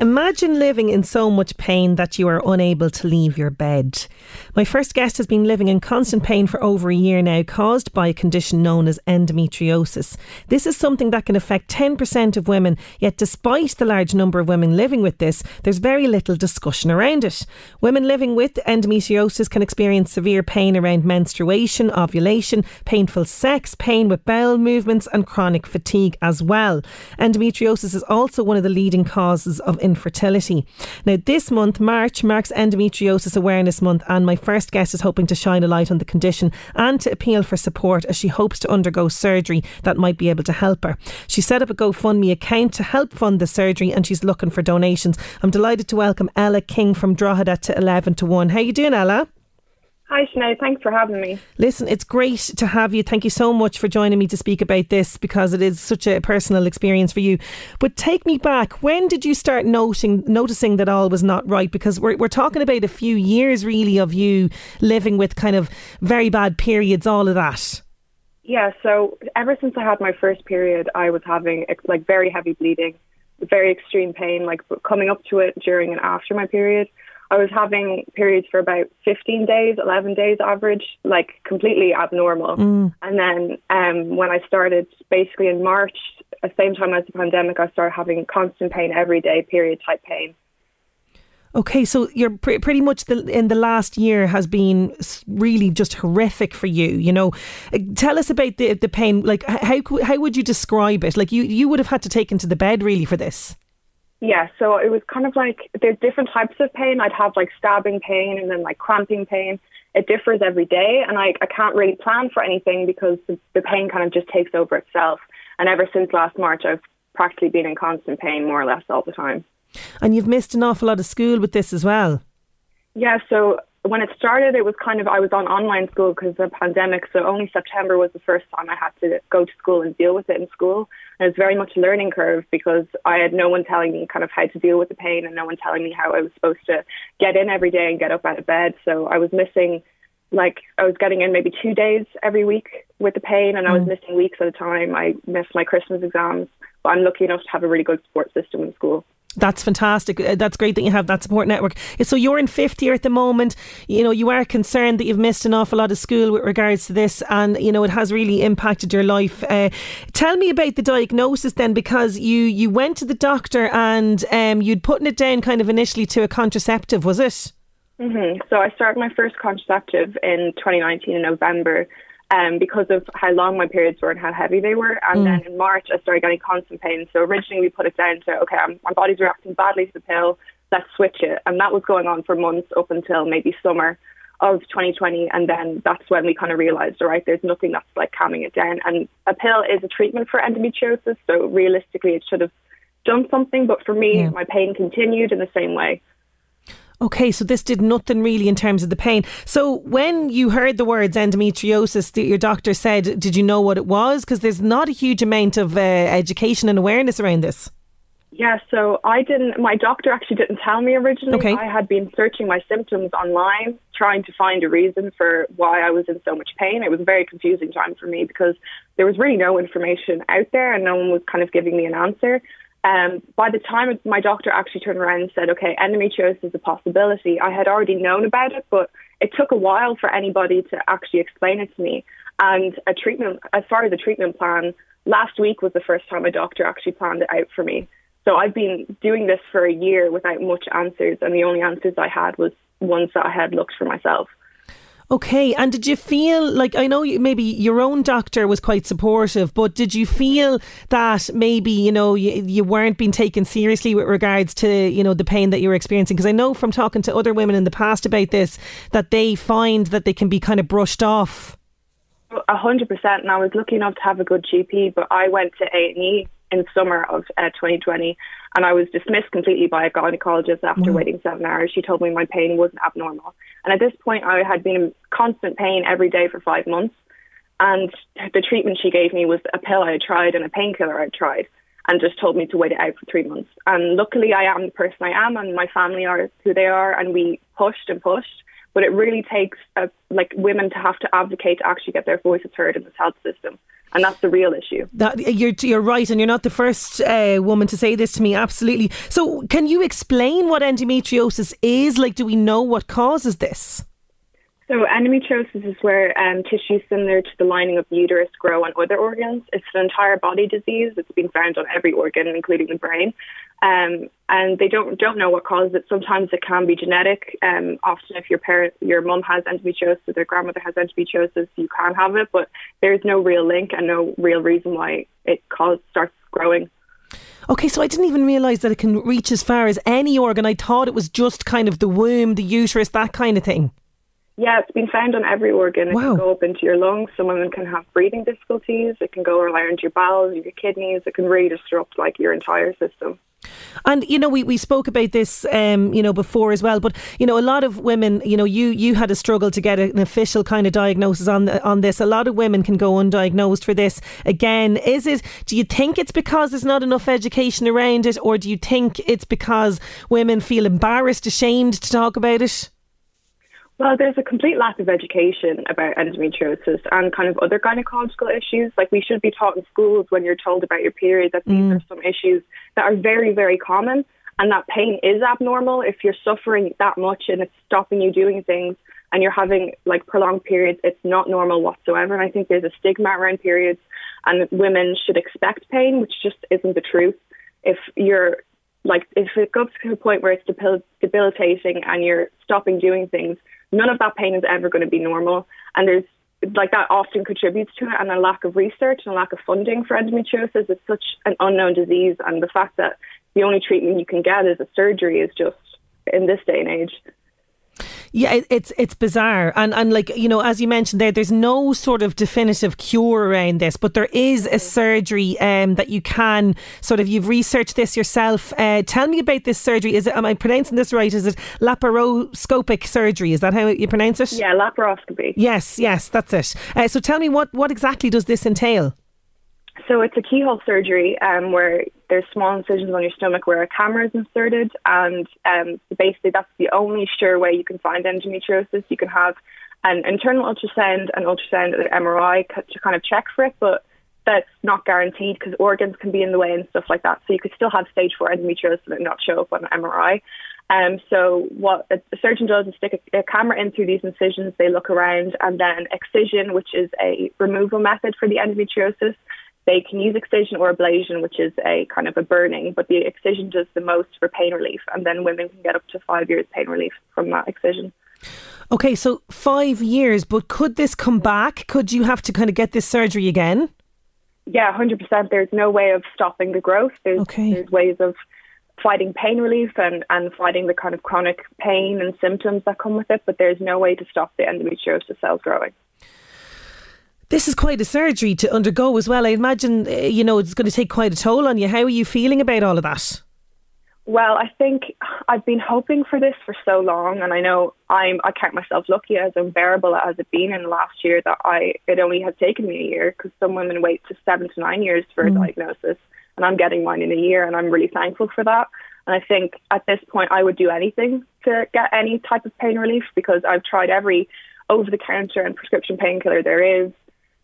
Imagine living in so much pain that you are unable to leave your bed. My first guest has been living in constant pain for over a year now, caused by a condition known as endometriosis. This is something that can affect 10% of women, yet, despite the large number of women living with this, there's very little discussion around it. Women living with endometriosis can experience severe pain around menstruation, ovulation, painful sex, pain with bowel movements, and chronic fatigue as well. Endometriosis is also one of the leading causes of infertility. Now, this month, March, marks Endometriosis Awareness Month, and my first guest is hoping to shine a light on the condition and to appeal for support as she hopes to undergo surgery that might be able to help her. She set up a GoFundMe account to help fund the surgery and she's looking for donations. I'm delighted to welcome Ella King from Drogheda to 11 to 1. How you doing, Ella? Hi, Sinead. Thanks for having me. Listen, it's great to have you. Thank you so much for joining me to speak about this because it is such a personal experience for you. But take me back. When did you start noting, noticing that all was not right? Because we're, we're talking about a few years really of you living with kind of very bad periods, all of that. Yeah, so ever since I had my first period, I was having like very heavy bleeding, very extreme pain, like coming up to it during and after my period. I was having periods for about 15 days, 11 days average, like completely abnormal. Mm. And then um, when I started, basically in March, at the same time as the pandemic, I started having constant pain every day, period type pain. Okay, so you're pre- pretty much the, in the last year has been really just horrific for you. You know, Uh, tell us about the the pain. Like, how how would you describe it? Like, you you would have had to take into the bed really for this. Yeah, so it was kind of like there's different types of pain. I'd have like stabbing pain and then like cramping pain. It differs every day, and I, I can't really plan for anything because the, the pain kind of just takes over itself. And ever since last March, I've practically been in constant pain more or less all the time. And you've missed an awful lot of school with this as well. Yeah, so when it started, it was kind of I was on online school because of the pandemic. So only September was the first time I had to go to school and deal with it in school. And it was very much a learning curve because I had no one telling me kind of how to deal with the pain and no one telling me how I was supposed to get in every day and get up out of bed. So I was missing, like, I was getting in maybe two days every week with the pain, and I was mm. missing weeks at a time. I missed my Christmas exams, but I'm lucky enough to have a really good support system in school. That's fantastic. Uh, That's great that you have that support network. So you're in fifth year at the moment. You know, you are concerned that you've missed an awful lot of school with regards to this, and you know it has really impacted your life. Uh, tell me about the diagnosis then, because you you went to the doctor and um, you'd put it down kind of initially to a contraceptive, was it? hmm So I started my first contraceptive in 2019 in November um, because of how long my periods were and how heavy they were. And then in March, I started getting constant pain. So originally, we put it down to, okay, I'm, my body's reacting badly to the pill, let's switch it. And that was going on for months up until maybe summer of 2020. And then that's when we kind of realized, all right, there's nothing that's like calming it down. And a pill is a treatment for endometriosis. So realistically, it should have done something. But for me, Yeah. my pain continued in the same way. Okay, so this did nothing really in terms of the pain. So when you heard the words endometriosis, that your doctor said, did you know what it was? Because there's not a huge amount of uh, education and awareness around this. Yeah, so I didn't, my doctor actually didn't tell me originally. Okay. I had been searching my symptoms online, trying to find a reason for why I was in so much pain. It was a very confusing time for me because there was really no information out there and no one was kind of giving me an answer. Um, by the time my doctor actually turned around and said, okay, endometriosis is a possibility, I had already known about it, but it took a while for anybody to actually explain it to me. And a treatment, as far as the treatment plan, last week was the first time a doctor actually planned it out for me. So I've been doing this for a year without much answers, and the only answers I had was ones that I had looked for myself. Okay, and did you feel like I know maybe your own doctor was quite supportive, but did you feel that maybe you know you, you weren't being taken seriously with regards to you know the pain that you were experiencing? Because I know from talking to other women in the past about this that they find that they can be kind of brushed off. A hundred percent, and I was lucky enough to have a good GP, but I went to A and E in summer of uh, 2020, and I was dismissed completely by a gynecologist after waiting seven hours. She told me my pain wasn't abnormal, and at this point, I had been in constant pain every day for five months. And the treatment she gave me was a pill I had tried and a painkiller I had tried, and just told me to wait it out for three months. And luckily, I am the person I am, and my family are who they are, and we pushed and pushed. But it really takes uh, like women to have to advocate to actually get their voices heard in this health system and that's the real issue. That you're you're right, and you're not the first uh, woman to say this to me. Absolutely. So, can you explain what endometriosis is? Like, do we know what causes this? So, endometriosis is where um, tissues similar to the lining of the uterus grow on other organs. It's an entire body disease. It's been found on every organ, including the brain. Um, and they don't don't know what causes it. Sometimes it can be genetic. Um, often, if your parent, your mum has endometriosis, or their grandmother has endometriosis, you can have it. But there's no real link and no real reason why it cause, starts growing. Okay, so I didn't even realise that it can reach as far as any organ. I thought it was just kind of the womb, the uterus, that kind of thing. Yeah, it's been found on every organ. It wow. can go up into your lungs. Some women can have breathing difficulties. It can go around your bowels, your kidneys. It can really disrupt like your entire system. And you know, we, we spoke about this, um, you know, before as well. But you know, a lot of women, you know, you you had a struggle to get an official kind of diagnosis on the, on this. A lot of women can go undiagnosed for this. Again, is it? Do you think it's because there's not enough education around it, or do you think it's because women feel embarrassed, ashamed to talk about it? Well, there's a complete lack of education about endometriosis and kind of other gynecological issues. Like we should be taught in schools when you're told about your period that these mm. are some issues that are very, very common and that pain is abnormal. If you're suffering that much and it's stopping you doing things and you're having like prolonged periods, it's not normal whatsoever. And I think there's a stigma around periods and women should expect pain, which just isn't the truth. If you're like, if it goes to a point where it's debil- debilitating and you're stopping doing things, none of that pain is ever going to be normal. And there's like that often contributes to it and a lack of research and a lack of funding for endometriosis. is such an unknown disease and the fact that the only treatment you can get is a surgery is just in this day and age yeah, it's it's bizarre, and and like you know, as you mentioned there, there's no sort of definitive cure around this, but there is a surgery um, that you can sort of. You've researched this yourself. Uh, tell me about this surgery. Is it? Am I pronouncing this right? Is it laparoscopic surgery? Is that how you pronounce it? Yeah, laparoscopy. Yes, yes, that's it. Uh, so tell me what what exactly does this entail? So it's a keyhole surgery um, where there's small incisions on your stomach where a camera is inserted, and um, basically that's the only sure way you can find endometriosis. You can have an internal ultrasound, an ultrasound, an MRI to kind of check for it, but that's not guaranteed because organs can be in the way and stuff like that. So you could still have stage four endometriosis and not show up on an MRI. Um, so what a surgeon does is stick a, a, camera in through these incisions. They look around, and then excision, which is a removal method for the endometriosis, they can use excision or ablation, which is a kind of a burning, but the excision does the most for pain relief, and then women can get up to five years pain relief from that excision. Okay, so five years, but could this come back? Could you have to kind of get this surgery again? Yeah, hundred percent. There's no way of stopping the growth. There's, okay. there's ways of fighting pain relief and, and fighting the kind of chronic pain and symptoms that come with it, but there's no way to stop the endometriosis cells growing. This is quite a surgery to undergo as well. I imagine, uh, you know, it's going to take quite a toll on you. How are you feeling about all of that? Well, I think I've been hoping for this for so long, and I know I'm. I count myself lucky as unbearable as it has been in the last year that I it only has taken me a year because some women wait to seven to nine years for mm. a diagnosis, and I'm getting mine in a year, and I'm really thankful for that. And I think at this point I would do anything to get any type of pain relief because I've tried every over the counter and prescription painkiller there is.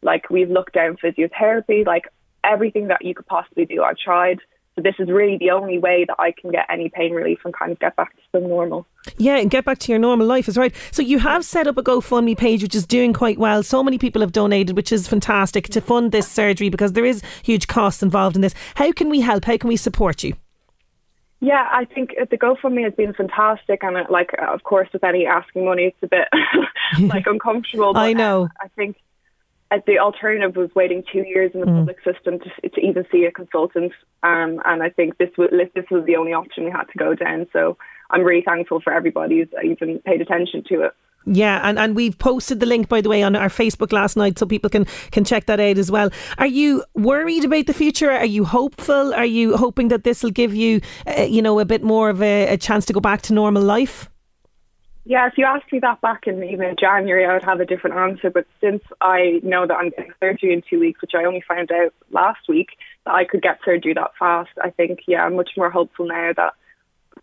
Like we've looked down physiotherapy, like everything that you could possibly do, I've tried. So this is really the only way that I can get any pain relief and kind of get back to some normal. Yeah, and get back to your normal life is right. So you have set up a GoFundMe page which is doing quite well. So many people have donated, which is fantastic to fund this surgery because there is huge costs involved in this. How can we help? How can we support you? Yeah, I think the GoFundMe has been fantastic, and uh, like, of course, with any asking money, it's a bit like uncomfortable. But, I know. Um, I think uh, the alternative was waiting two years in the mm. public system to, to even see a consultant, um, and I think this was this was the only option we had to go down. So I'm really thankful for everybody who's even paid attention to it. Yeah, and, and we've posted the link by the way on our Facebook last night so people can can check that out as well. Are you worried about the future? Are you hopeful? Are you hoping that this will give you uh, you know a bit more of a, a chance to go back to normal life? Yeah, if you asked me that back in even January, I would have a different answer. But since I know that I'm getting surgery in two weeks, which I only found out last week that I could get surgery that fast, I think yeah, I'm much more hopeful now that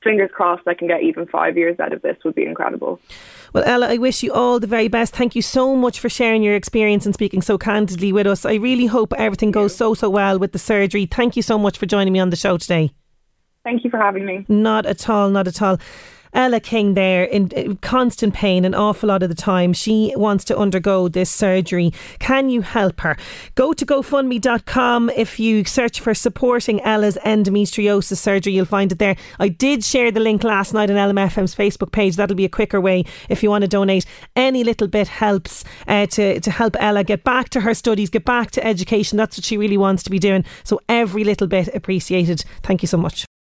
fingers crossed I can get even five years out of this would be incredible. Well, Ella, I wish you all the very best. Thank you so much for sharing your experience and speaking so candidly with us. I really hope everything goes so, so well with the surgery. Thank you so much for joining me on the show today. Thank you for having me. Not at all, not at all. Ella King there in constant pain an awful lot of the time. She wants to undergo this surgery. Can you help her? Go to GoFundMe.com. If you search for supporting Ella's endometriosis surgery, you'll find it there. I did share the link last night on LMFM's Facebook page. That'll be a quicker way if you want to donate. Any little bit helps uh, to, to help Ella get back to her studies, get back to education. That's what she really wants to be doing. So every little bit appreciated. Thank you so much.